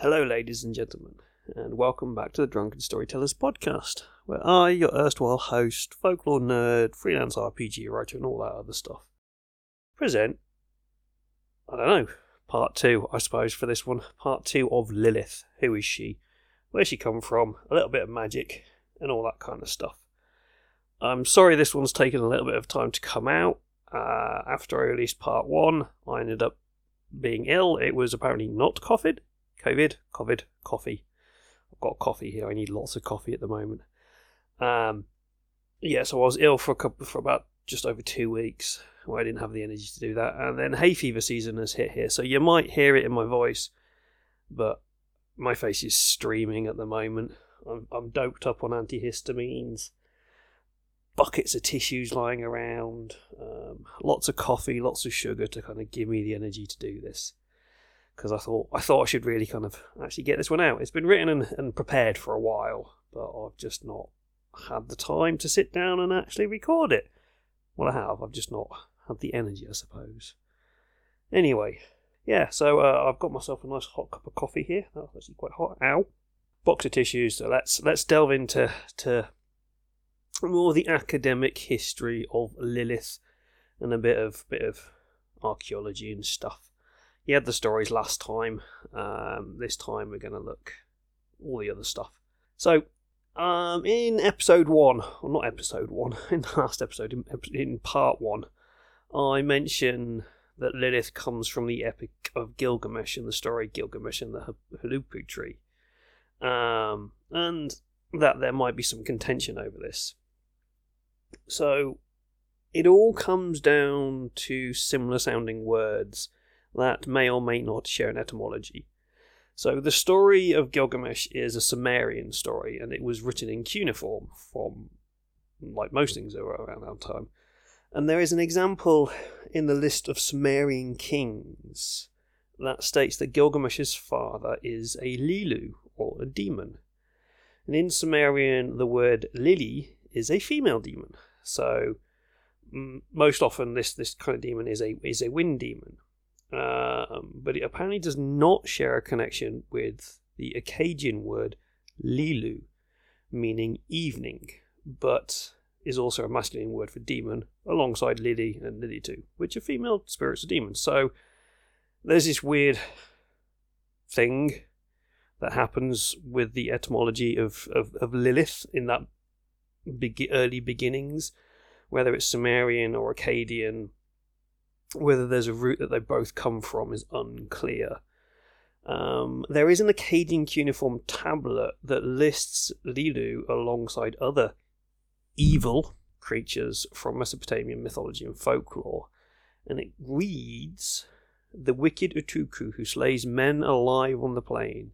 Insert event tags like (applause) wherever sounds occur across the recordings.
Hello, ladies and gentlemen, and welcome back to the Drunken Storytellers podcast, where I, your erstwhile host, folklore nerd, freelance RPG writer, and all that other stuff, present, I don't know, part two, I suppose, for this one. Part two of Lilith. Who is she? Where's she come from? A little bit of magic, and all that kind of stuff. I'm sorry this one's taken a little bit of time to come out. Uh, after I released part one, I ended up being ill. It was apparently not COVID. COVID, COVID, coffee. I've got coffee here. I need lots of coffee at the moment. Um, yeah, so I was ill for a couple for about just over two weeks. Where I didn't have the energy to do that, and then hay fever season has hit here, so you might hear it in my voice, but my face is streaming at the moment. I'm, I'm doped up on antihistamines buckets of tissues lying around, um, lots of coffee, lots of sugar to kind of give me the energy to do this. Because I thought I thought I should really kind of actually get this one out. It's been written and, and prepared for a while, but I've just not had the time to sit down and actually record it. Well, I have. I've just not had the energy, I suppose. Anyway, yeah. So uh, I've got myself a nice hot cup of coffee here. That's actually quite hot. Ow. Box of tissues. So let's let's delve into to more the academic history of Lilith and a bit of bit of archaeology and stuff. You had the stories last time. Um, this time we're going to look all the other stuff. So, um, in episode one, or not episode one, (laughs) in the last episode, in, in part one, I mentioned that Lilith comes from the epic of Gilgamesh and the story Gilgamesh and the Huluppu tree, um, and that there might be some contention over this. So it all comes down to similar sounding words that may or may not share an etymology. So the story of Gilgamesh is a Sumerian story, and it was written in cuneiform from, like most things that were around that time. And there is an example in the list of Sumerian kings that states that Gilgamesh's father is a Lilu, or a demon. And in Sumerian, the word Lili is a female demon. So m- most often, this this kind of demon is a is a wind demon, um, but it apparently does not share a connection with the Akkadian word Lilu, meaning evening, but is also a masculine word for demon, alongside Lili and Lilitu, which are female spirits of demons. So there's this weird thing that happens with the etymology of, of, of Lilith in that be- early beginnings, whether it's Sumerian or Akkadian, whether there's a root that they both come from is unclear. Um, there is an Akkadian cuneiform tablet that lists Lilu alongside other evil creatures from Mesopotamian mythology and folklore, and it reads The wicked Utuku who slays men alive on the plain,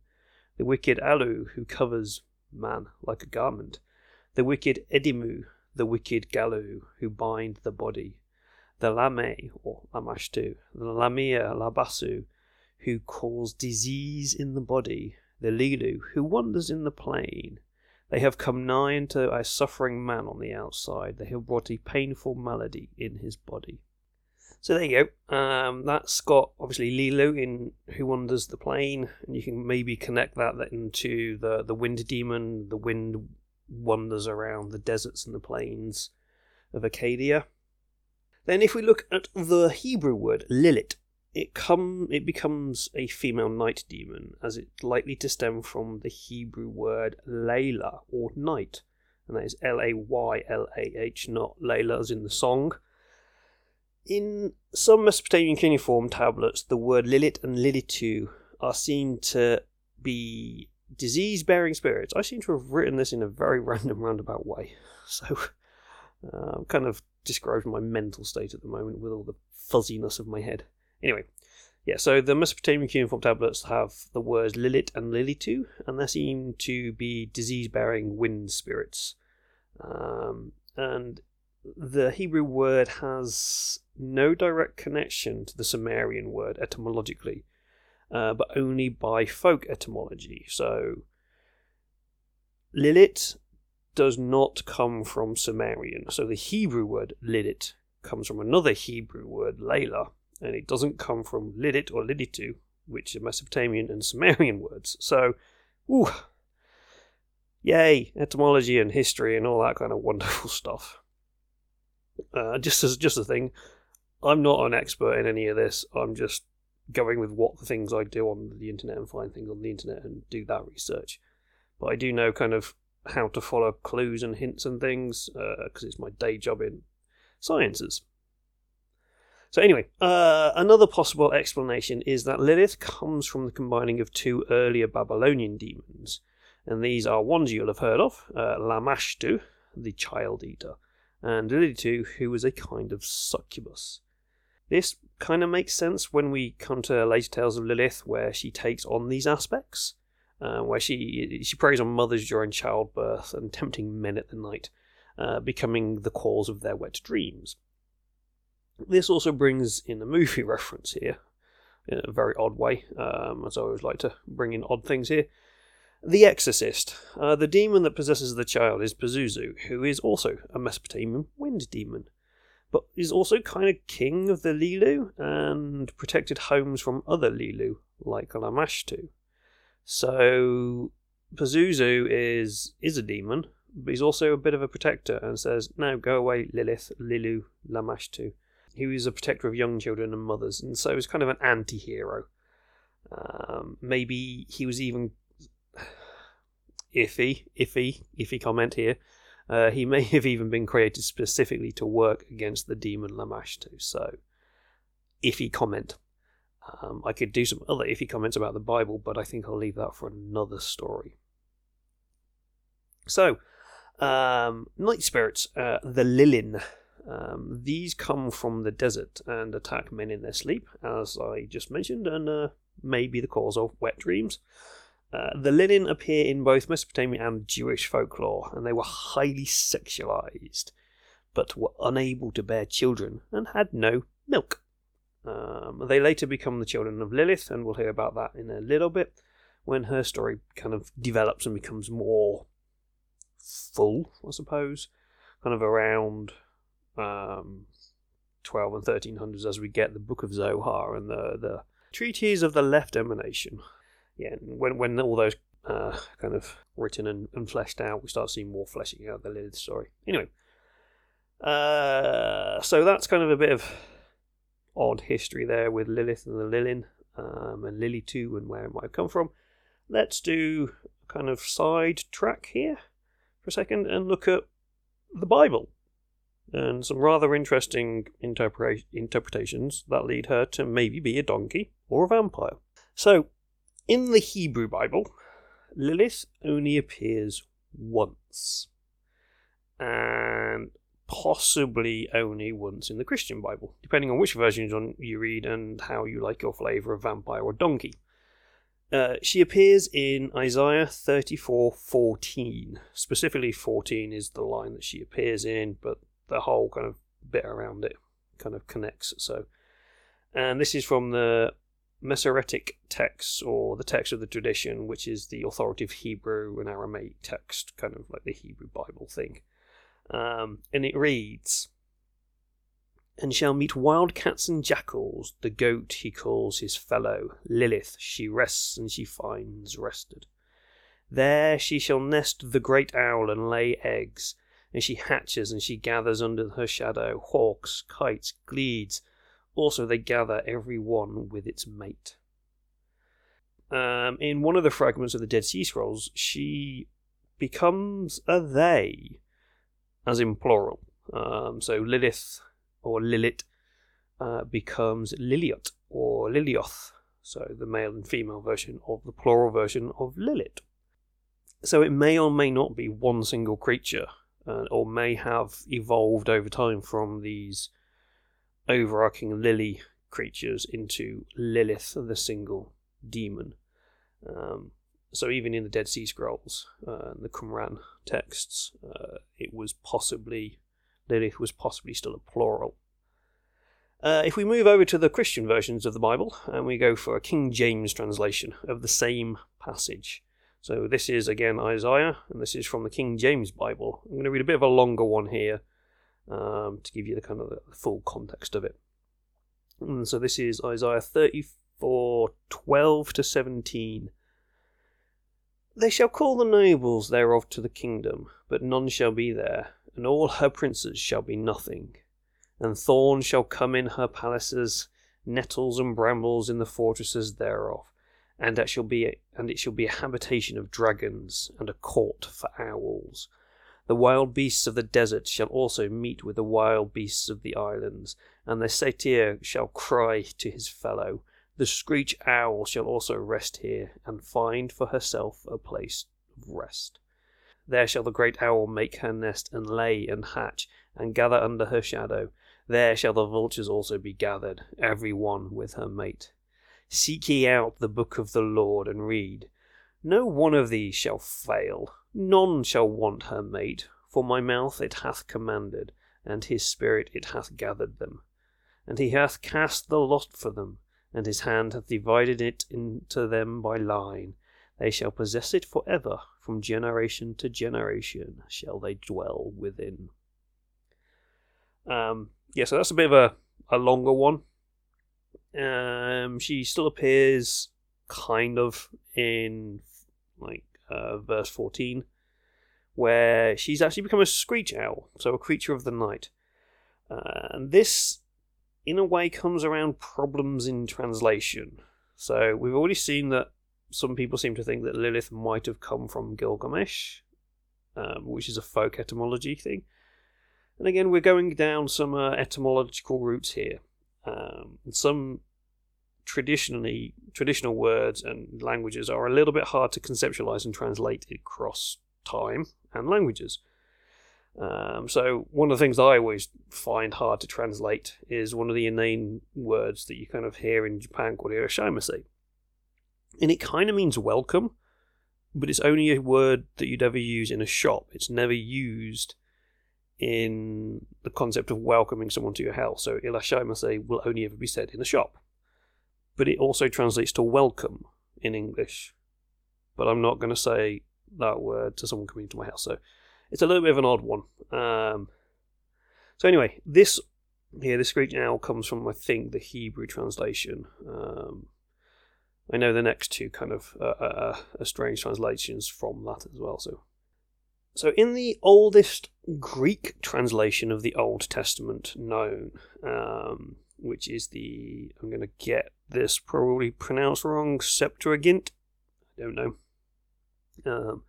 the wicked Alu who covers man like a garment, the wicked Edimu, the wicked Galu, who bind the body, the Lame, or Lamashtu, the Lamia Labasu, who cause disease in the body, the Lilu, who wanders in the plain. They have come nigh unto a suffering man on the outside. They have brought a painful malady in his body. So there you go. Um, that's got obviously Lilu in Who Wanders the Plain, and you can maybe connect that into the the wind demon, the wind wanders around the deserts and the plains of Acadia. Then, if we look at the Hebrew word Lilith, it come it becomes a female night demon, as it's likely to stem from the Hebrew word Layla or night, and that is L A Y L A H, not Layla as in the song. In some Mesopotamian cuneiform tablets, the word Lilith and Lilitu are seen to be disease bearing spirits. I seem to have written this in a very (laughs) random, roundabout way. So uh, I'm kind of describing my mental state at the moment with all the fuzziness of my head. Anyway, yeah, so the Mesopotamian cuneiform tablets have the words Lilith and Lilitu, and they seem to be disease bearing wind spirits. Um, and the Hebrew word has no direct connection to the Sumerian word etymologically uh, but only by folk etymology. So Lilith does not come from Sumerian. So the Hebrew word Lidit comes from another Hebrew word, Layla, and it doesn't come from Lidit or Liditu, which are Mesopotamian and Sumerian words. So, ooh, yay, etymology and history and all that kind of wonderful (laughs) stuff. Uh, just as just a thing, I'm not an expert in any of this. I'm just going with what the things I do on the internet and find things on the internet and do that research. But I do know kind of how to follow clues and hints and things because uh, it's my day job in sciences. So, anyway, uh, another possible explanation is that Lilith comes from the combining of two earlier Babylonian demons, and these are ones you'll have heard of uh, Lamashtu, the child eater, and Lilitu, who was a kind of succubus. This kind of makes sense when we come to later tales of Lilith, where she takes on these aspects, uh, where she she preys on mothers during childbirth and tempting men at the night, uh, becoming the cause of their wet dreams. This also brings in a movie (laughs) reference here, in a very odd way, um, as I always like to bring in odd things here. The Exorcist. Uh, the demon that possesses the child is Pazuzu, who is also a Mesopotamian wind demon, but is also kind of king of the Lilu and protected homes from other Lilu, like Lamashtu. So Pazuzu is is a demon, but he's also a bit of a protector and says, "Now go away, Lilith, Lilu, Lamashtu." He was a protector of young children and mothers, and so he's kind of an anti-hero. Um, maybe he was even (sighs) iffy, iffy, iffy comment here. Uh, he may have even been created specifically to work against the demon Lamashtu. So, iffy comment. Um, I could do some other iffy comments about the Bible, but I think I'll leave that for another story. So, um, night spirits, uh, the Lilin. Um, these come from the desert and attack men in their sleep, as I just mentioned, and uh, may be the cause of wet dreams. Uh, the Lilin appear in both Mesopotamian and Jewish folklore, and they were highly sexualized, but were unable to bear children and had no milk. Um, they later become the children of Lilith, and we'll hear about that in a little bit when her story kind of develops and becomes more full, I suppose, kind of around um, 12 and 1300s as we get the Book of Zohar and the, the treatise of the left emanation. Yeah, when, when all those uh, kind of written and, and, fleshed out, we start seeing more fleshing out the Lilith story. Anyway, uh, so that's kind of a bit of odd history there with Lilith and the Lilin um, and too, and where it might have come from. Let's do a kind of side track here for a second and look at the Bible and some rather interesting interpre- interpretations that lead her to maybe be a donkey or a vampire. So, in the Hebrew Bible, Lilith only appears once, and possibly only once in the Christian Bible, depending on which versions you read and how you like your flavour of vampire or donkey. Uh, she appears in Isaiah 34:14. Specifically, 14 is the line that she appears in, but the whole kind of bit around it kind of connects. So, and this is from the Masoretic text or the text of the tradition, which is the authoritative Hebrew and Aramaic text, kind of like the Hebrew Bible thing. Um, and it reads, and shall meet wild cats and jackals. The goat he calls his fellow. Lilith she rests and she finds rested. There she shall nest the great owl and lay eggs, and she hatches and she gathers under her shadow hawks, kites, gleeds. Also they gather every one with its mate. Um, in one of the fragments of the Dead Sea Scrolls, she becomes a they, as in plural. Um, so Lilith or Lilith uh, becomes Liliot or Lilioth, so the male and female version of the plural version of Lilith. So it may or may not be one single creature, uh, or may have evolved over time from these overarching lily creatures into Lilith, the single demon. Um, so even in the Dead Sea Scrolls, uh, the Qumran texts, uh, it was possibly Lilith was possibly still a plural. Uh, if we move over to the Christian versions of the Bible and we go for a King James translation of the same passage. So this is again Isaiah, and this is from the King James Bible. I'm going to read a bit of a longer one here um, to give you the kind of the full context of it. And so this is Isaiah 34 12 to 17. They shall call the nobles thereof to the kingdom, but none shall be there, and all her princes shall be nothing. And thorns shall come in her palaces, nettles and brambles in the fortresses thereof, and it shall be a, and it shall be a habitation of dragons, and a court for owls. The wild beasts of the desert shall also meet with the wild beasts of the islands, and the satyr shall cry to his fellow. The screech owl shall also rest here, and find for herself a place of rest. There shall the great owl make her nest, and lay and hatch, and gather under her shadow. There shall the vultures also be gathered, every one with her mate. Seek ye out the book of the Lord, and read. No one of these shall fail, none shall want her mate, for my mouth it hath commanded, and his spirit it hath gathered them. And he hath cast the lot for them, and his hand hath divided it into them by line. They shall possess it for ever, from generation to generation shall they dwell within. Um, yeah, so that's a bit of a, a longer one. Um, she still appears kind of in like uh, verse 14, where she's actually become a screech owl, so a creature of the night. Uh, and this in a way comes around problems in translation. So we've already seen that some people seem to think that Lilith might have come from Gilgamesh, um, which is a folk etymology thing. And again, we're going down some uh, etymological routes here. Um, some traditionally traditional words and languages are a little bit hard to conceptualize and translate across time and languages. Um, so one of the things I always find hard to translate is one of the inane words that you kind of hear in Japan called irasshaimase. And it kind of means welcome, but it's only a word that you'd ever use in a shop. It's never used in the concept of welcoming someone to your house. So irasshaimase will only ever be said in a shop. But it also translates to welcome in English. But I'm not going to say that word to someone coming to my house. So it's a little bit of an odd one. Um, so anyway, this here, this screech owl comes from I think the Hebrew translation. Um, I know the next two kind of uh, uh, uh, strange translations from that as well. So, so in the oldest Greek translation of the Old Testament known, um, which is the I'm going to get this probably pronounced wrong Septuagint. I don't know. Um,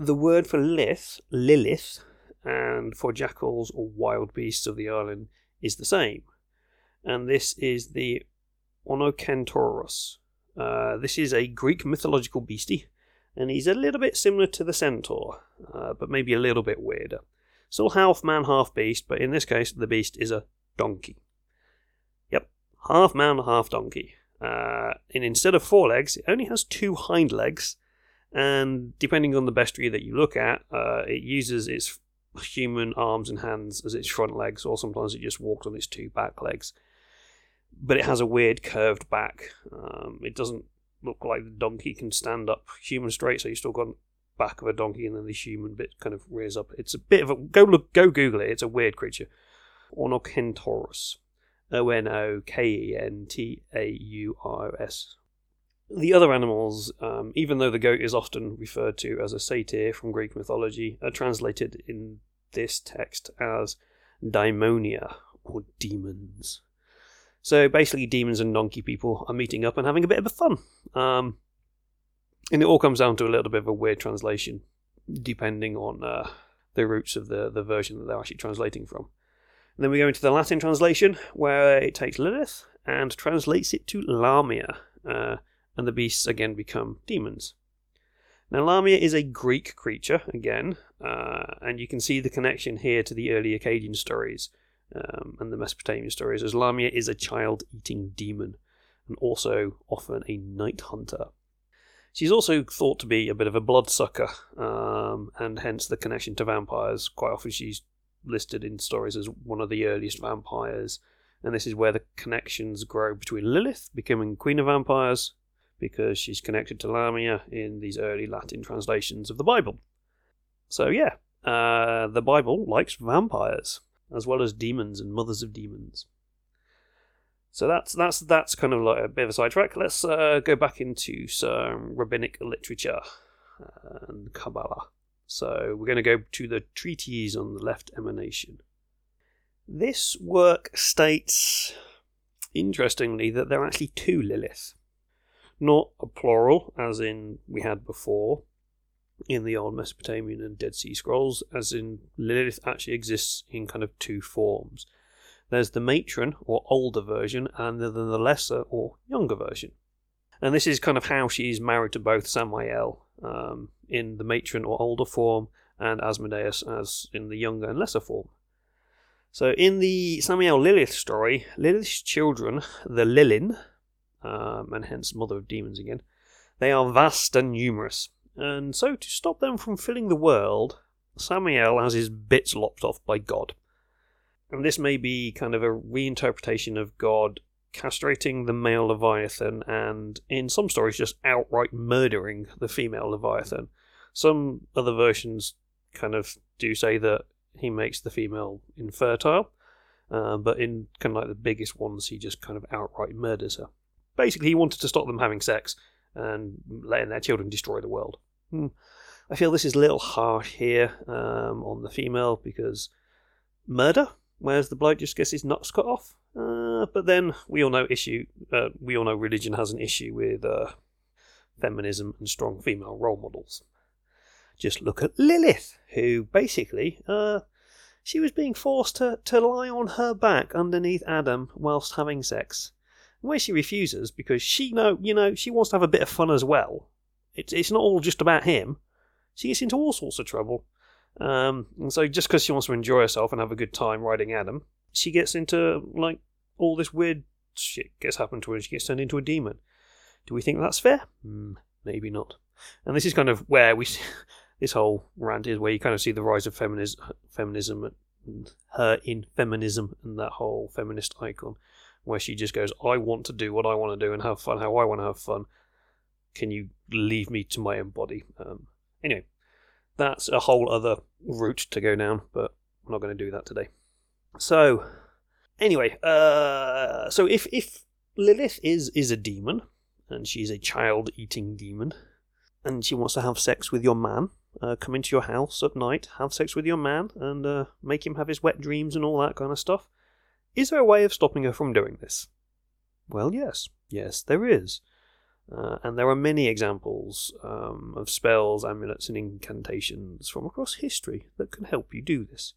the word for lith, Lilith, and for jackals or wild beasts of the island is the same. And this is the Onokentauros. Uh, this is a Greek mythological beastie, and he's a little bit similar to the centaur, uh, but maybe a little bit weirder. Still half man, half beast, but in this case, the beast is a donkey. Yep, half man, half donkey. Uh, and instead of four legs, it only has two hind legs and depending on the bestiary that you look at, uh, it uses its human arms and hands as its front legs, or sometimes it just walks on its two back legs. But it has a weird curved back. Um, it doesn't look like the donkey can stand up human straight, so you've still got back of a donkey, and then the human bit kind of rears up. It's a bit of a go look, go Google it. It's a weird creature. Onokentauros. O N O K E N T A U R S. The other animals, um, even though the goat is often referred to as a satyr from Greek mythology, are translated in this text as daimonia or demons. So basically, demons and donkey people are meeting up and having a bit of a fun. Um, and it all comes down to a little bit of a weird translation, depending on uh, the roots of the, the version that they're actually translating from. And then we go into the Latin translation, where it takes Lilith and translates it to Lamia. Uh, and the beasts again become demons. Now, Lamia is a Greek creature, again, uh, and you can see the connection here to the early Akkadian stories um, and the Mesopotamian stories, as Lamia is a child eating demon and also often a night hunter. She's also thought to be a bit of a bloodsucker, um, and hence the connection to vampires. Quite often, she's listed in stories as one of the earliest vampires, and this is where the connections grow between Lilith becoming queen of vampires because she's connected to Lamia in these early Latin translations of the Bible. So, yeah, uh, the Bible likes vampires, as well as demons and mothers of demons. So that's that's that's kind of like a bit of a sidetrack. Let's uh, go back into some rabbinic literature and Kabbalah. So we're going to go to the treatise on the left emanation. This work states, interestingly, that there are actually two Lilith. Not a plural, as in we had before in the old Mesopotamian and Dead Sea Scrolls, as in Lilith actually exists in kind of two forms. There's the matron or older version, and then the lesser or younger version. And this is kind of how she's married to both Samael um, in the matron or older form, and Asmodeus as in the younger and lesser form. So in the Samael Lilith story, Lilith's children, the Lilin, um, and hence mother of demons again, they are vast and numerous. And so to stop them from filling the world, Samael has his bits lopped off by God. And this may be kind of a reinterpretation of God castrating the male Leviathan and, in some stories, just outright murdering the female Leviathan. Some other versions kind of do say that he makes the female infertile, uh, but in kind of like the biggest ones, he just kind of outright murders her. Basically, he wanted to stop them having sex and letting their children destroy the world. Hmm. I feel this is a little harsh here um, on the female because murder, whereas the bloke just gets his nuts cut off. Uh, but then we all know issue. Uh, we all know religion has an issue with uh, feminism and strong female role models. Just look at Lilith, who basically uh, she was being forced to, to lie on her back underneath Adam whilst having sex. Where she refuses because she know you know she wants to have a bit of fun as well. It's it's not all just about him. She gets into all sorts of trouble. Um, and so just because she wants to enjoy herself and have a good time riding Adam, she gets into like all this weird shit gets happened to her and she gets turned into a demon. Do we think that's fair? Mm, maybe not. And this is kind of where we (laughs) this whole rant is where you kind of see the rise of feminism, feminism and her in feminism and that whole feminist icon where she just goes, I want to do what I want to do and have fun how I want to have fun. Can you leave me to my own body? Um, anyway, that's a whole other route to go down, but I'm not going to do that today. So, anyway, uh, so if if Lilith is is a demon and she's a child-eating demon, and she wants to have sex with your man, uh, come into your house at night, have sex with your man, and uh, make him have his wet dreams and all that kind of stuff. Is there a way of stopping her from doing this? Well, yes. Yes, there is. Uh, and there are many examples um, of spells, amulets, and incantations from across history that can help you do this.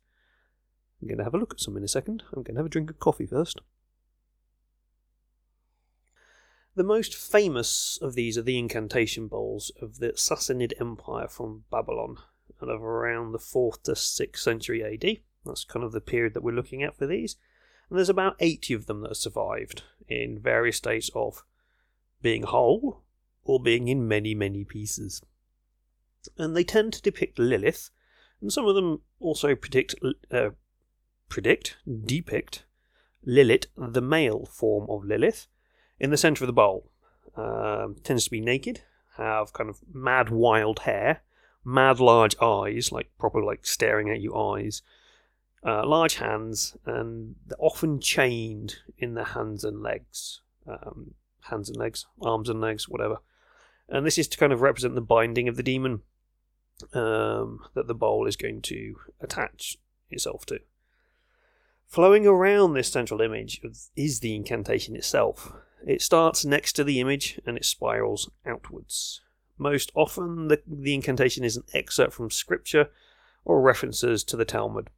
I'm going to have a look at some in a second. I'm going to have a drink of coffee first. The most famous of these are the incantation bowls of the Sassanid Empire from Babylon and of around the 4th to 6th century AD. That's kind of the period that we're looking at for these. And there's about 80 of them that have survived in various states of being whole or being in many, many pieces. And they tend to depict Lilith, and some of them also predict, uh, predict, depict Lilith, the male form of Lilith, in the centre of the bowl. Um, tends to be naked, have kind of mad wild hair, mad large eyes, like proper like staring at you eyes, uh, large hands, and they're often chained in their hands and legs. Um, hands and legs, arms and legs, whatever. And this is to kind of represent the binding of the demon um, that the bowl is going to attach itself to. Flowing around this central image is the incantation itself. It starts next to the image and it spirals outwards. Most often, the, the incantation is an excerpt from scripture or references to the Talmud.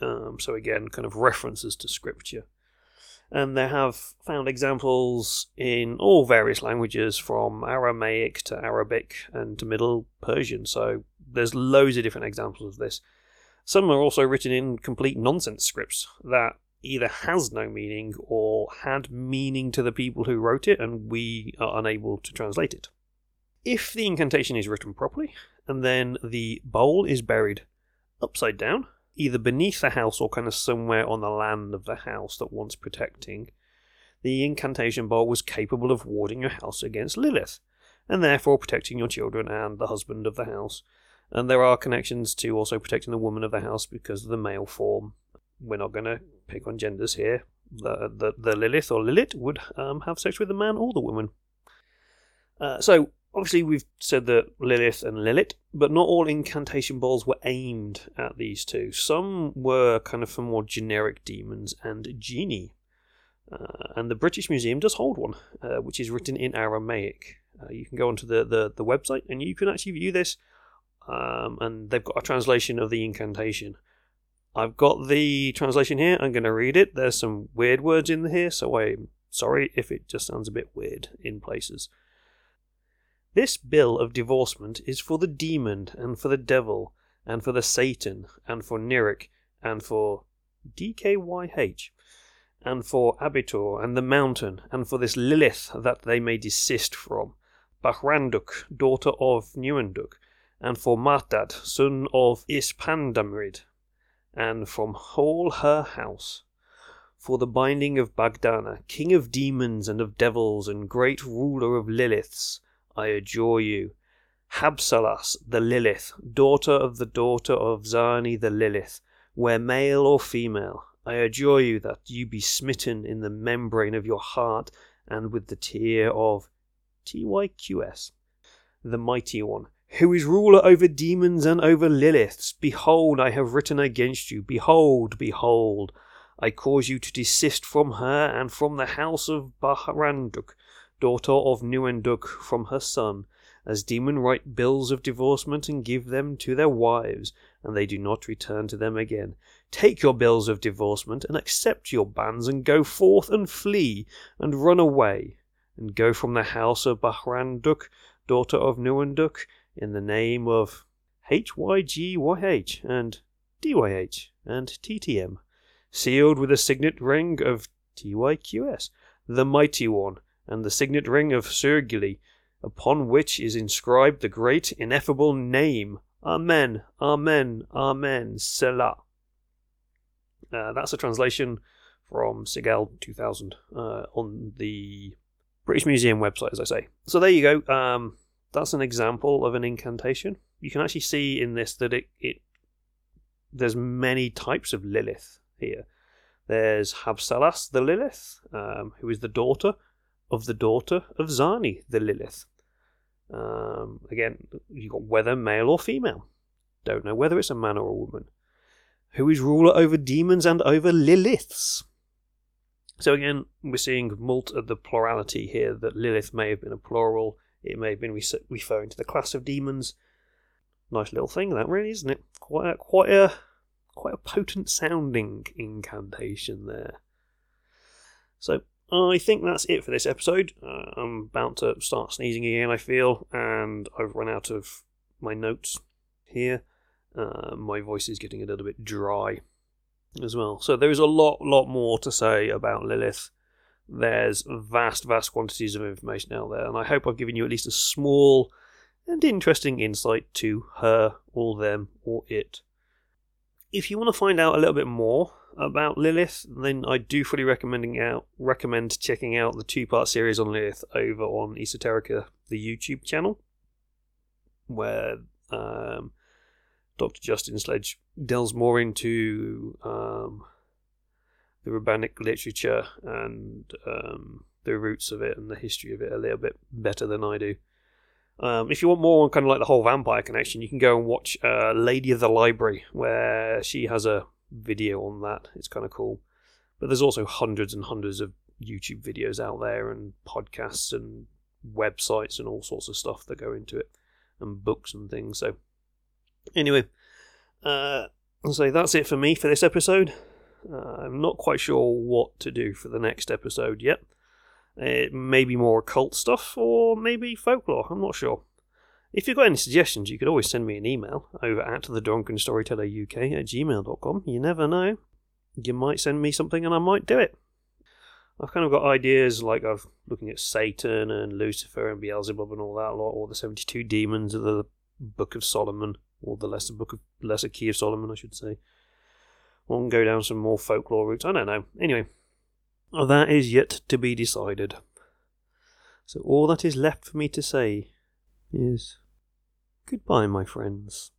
Um, so, again, kind of references to scripture. And they have found examples in all various languages from Aramaic to Arabic and to Middle Persian. So, there's loads of different examples of this. Some are also written in complete nonsense scripts that either has no meaning or had meaning to the people who wrote it, and we are unable to translate it. If the incantation is written properly, and then the bowl is buried upside down, either beneath the house or kind of somewhere on the land of the house that wants protecting, the incantation bowl was capable of warding your house against Lilith, and therefore protecting your children and the husband of the house. And there are connections to also protecting the woman of the house because of the male form we're not going to pick on genders here. the, the, the Lilith or Lilith would um, have sex with the man or the woman. Uh, so, obviously, we've said that Lilith and Lilith, but not all incantation balls were aimed at these two. Some were kind of for more generic demons and genie. Uh, and the British Museum does hold one, uh, which is written in Aramaic. Uh, you can go onto the, the, the website and you can actually view this, um, and they've got a translation of the incantation. I've got the translation here. I'm going to read it. There's some weird words in here, so I'm sorry if it just sounds a bit weird in places. This bill of divorcement is for the demon, and for the devil, and for the Satan, and for Nirik, and for DKYH, and for Abitur, and the mountain, and for this Lilith that they may desist from, Bahranduk, daughter of Nuenduk, and for Martad, son of Ispandamrid, and from all her house. For the binding of Bagdana, king of demons and of devils, and great ruler of Liliths, I adjure you. Habsalas, the Lilith, daughter of the daughter of Zani the Lilith, where male or female, I adjure you that you be smitten in the membrane of your heart and with the tear of TYQS, the mighty one, who is ruler over demons and over Liliths. Behold, I have written against you. Behold, behold, I cause you to desist from her and from the house of Bahranduk, daughter of Nuenduk, from her son, as demon write bills of divorcement and give them to their wives, and they do not return to them again. Take your bills of divorcement and accept your bans and go forth and flee and run away and go from the house of Bahranduk, daughter of Nuenduk, in the name of HYGYH and DYH and TTM, sealed with the signet ring of TYQS, the mighty one, and the signet ring of Sergili, upon which is inscribed the great ineffable name. Amen, Amen, Amen, Selah. Uh, that's a translation from Segal 2000 uh, on the British Museum website, as I say. So there you go. Um, that's an example of an incantation. You can actually see in this that it, it there's many types of Lilith here. There's Habsalas the Lilith, um, who is the daughter of the daughter of Zani the Lilith. Um, again, you've got whether male or female. Don't know whether it's a man or a woman. Who is ruler over demons and over Liliths. So again, we're seeing mult the plurality here, that Lilith may have been a plural, it may have been referring to the class of demons. Nice little thing, that really, isn't it? Quite a, quite a quite a potent sounding incantation there. So I think that's it for this episode. Uh, I'm about to start sneezing again, I feel, and I've run out of my notes here. Uh, my voice is getting a little bit dry as well. So there is a lot, lot more to say about Lilith there's vast, vast quantities of information out there, and I hope I've given you at least a small and interesting insight to her, or them, or it. If you want to find out a little bit more about Lilith, then I do fully recommending out recommend checking out the two part series on Lilith over on Esoterica, the YouTube channel, where um, Dr. Justin Sledge delves more into um, the rabbinic literature and um, the roots of it and the history of it a little bit better than I do. Um, if you want more on kind of like the whole vampire connection, you can go and watch uh, Lady of the Library, where she has a video on that. It's kind of cool. But there's also hundreds and hundreds of YouTube videos out there, and podcasts, and websites, and all sorts of stuff that go into it, and books and things. So, anyway, uh, so that's it for me for this episode. Uh, I'm not quite sure what to do for the next episode yet. It may be more occult stuff or maybe folklore, I'm not sure. If you've got any suggestions, you could always send me an email over at the Drunken Storyteller UK at gmail.com. You never know. You might send me something and I might do it. I've kind of got ideas like I've looking at Satan and Lucifer and Beelzebub and all that lot, or the 72 demons of the Book of Solomon, or the Lesser Book of Lesser Key of Solomon, I should say. One go down some more folklore routes. I don't know. Anyway, that is yet to be decided. So all that is left for me to say is goodbye, my friends.